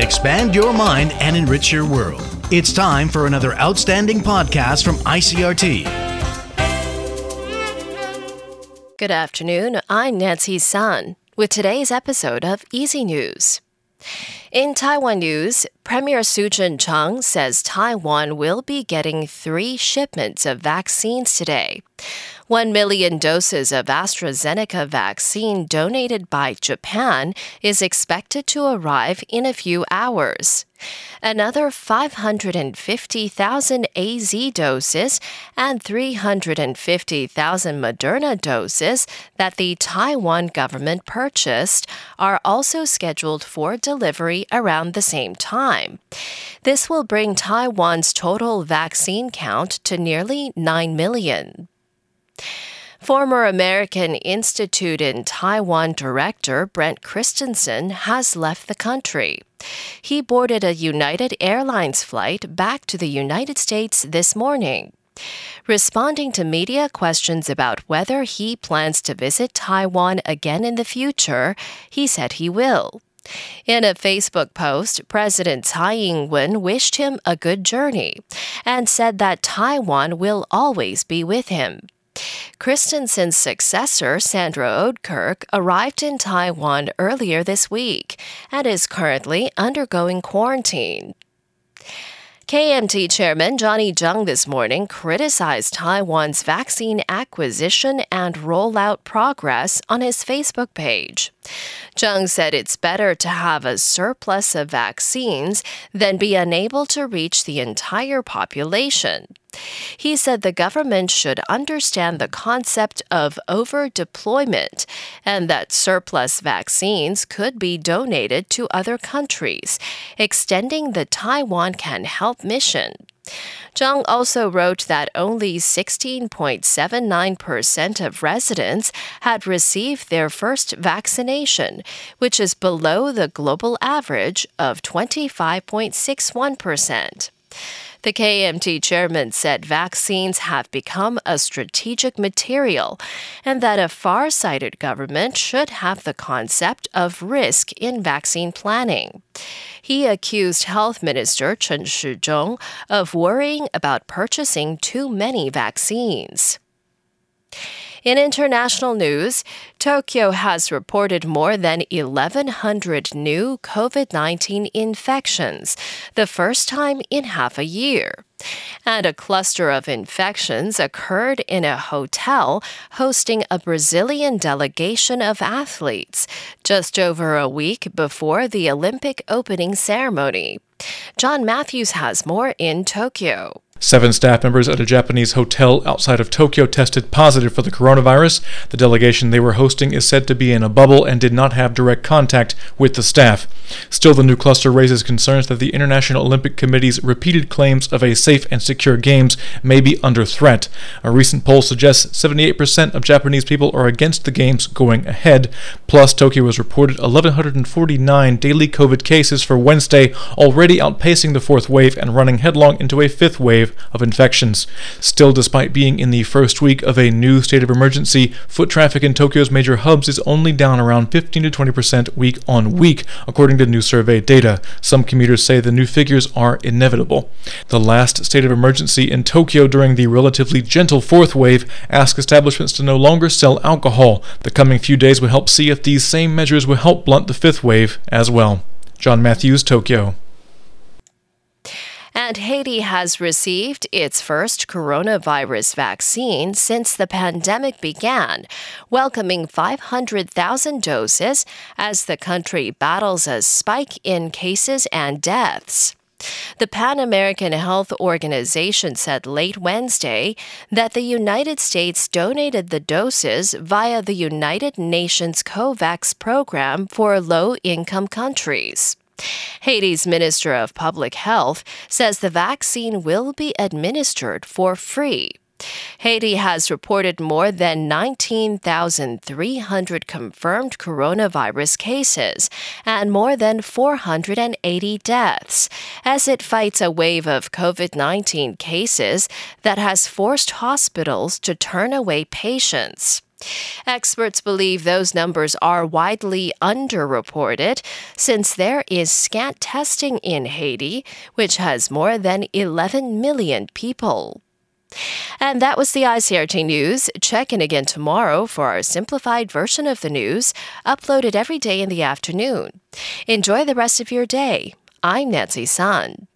expand your mind, and enrich your world. It's time for another outstanding podcast from ICRT. Good afternoon. I'm Nancy Sun with today's episode of Easy News. In Taiwan news, Premier Su Tseng-chang says Taiwan will be getting three shipments of vaccines today. 1 million doses of AstraZeneca vaccine donated by Japan is expected to arrive in a few hours. Another 550,000 AZ doses and 350,000 Moderna doses that the Taiwan government purchased are also scheduled for delivery around the same time. This will bring Taiwan's total vaccine count to nearly 9 million. Former American Institute in Taiwan director Brent Christensen has left the country. He boarded a United Airlines flight back to the United States this morning. Responding to media questions about whether he plans to visit Taiwan again in the future, he said he will. In a Facebook post, President Tsai Ing wen wished him a good journey and said that Taiwan will always be with him. Christensen's successor, Sandra Oudkirk, arrived in Taiwan earlier this week and is currently undergoing quarantine. KMT Chairman Johnny Chiang this morning criticized Taiwan's vaccine acquisition and rollout progress on his Facebook page. Chiang said it's better to have a surplus of vaccines than be unable to reach the entire population. He said the government should understand the concept of over deployment and that surplus vaccines could be donated to other countries, extending the Taiwan Can Help mission. Chiang also wrote that only 16.79% of residents had received their first vaccination, which is below the global average of 25.61%. The KMT chairman said vaccines have become a strategic material and that a far sighted government should have the concept of risk in vaccine planning. He accused Health Minister Chen Shih-chung of worrying about purchasing too many vaccines. In international news, Tokyo has reported more than 1,100 new COVID 19 infections, the first time in half a year. And a cluster of infections occurred in a hotel hosting a Brazilian delegation of athletes just over a week before the Olympic opening ceremony. John Matthews has more in Tokyo. Seven staff members at a Japanese hotel outside of Tokyo tested positive for the coronavirus. The delegation they were hosting is said to be in a bubble and did not have direct contact with the staff. Still, the new cluster raises concerns that the International Olympic Committee's repeated claims of a safe and secure games may be under threat. A recent poll suggests 78% of Japanese people are against the games going ahead. Plus, Tokyo has reported 1,149 daily COVID cases for Wednesday, already outpacing the fourth wave and running headlong into a fifth wave wave of infections. Still, despite being in the first week of a new state of emergency, foot traffic in Tokyo's major hubs is only down around 15 to 20 percent week on week, according to new survey data. Some commuters say the new figures are inevitable. The last state of emergency in Tokyo during the relatively gentle fourth wave asked establishments to no longer sell alcohol. The coming few days will help see if these same measures will help blunt the fifth wave as well. John Matthews, Tokyo. And Haiti has received its first coronavirus vaccine since the pandemic began, welcoming 500,000 doses as the country battles a spike in cases and deaths. The Pan American Health Organization said late Wednesday that the United States donated the doses via the United Nations COVAX program for low income countries. Haiti's Minister of Public Health says the vaccine will be administered for free. Haiti has reported more than 19,300 confirmed coronavirus cases and more than 480 deaths as it fights a wave of COVID 19 cases that has forced hospitals to turn away patients. Experts believe those numbers are widely underreported since there is scant testing in Haiti, which has more than 11 million people. And that was the ICRT news. Check in again tomorrow for our simplified version of the news, uploaded every day in the afternoon. Enjoy the rest of your day. I'm Nancy Sun.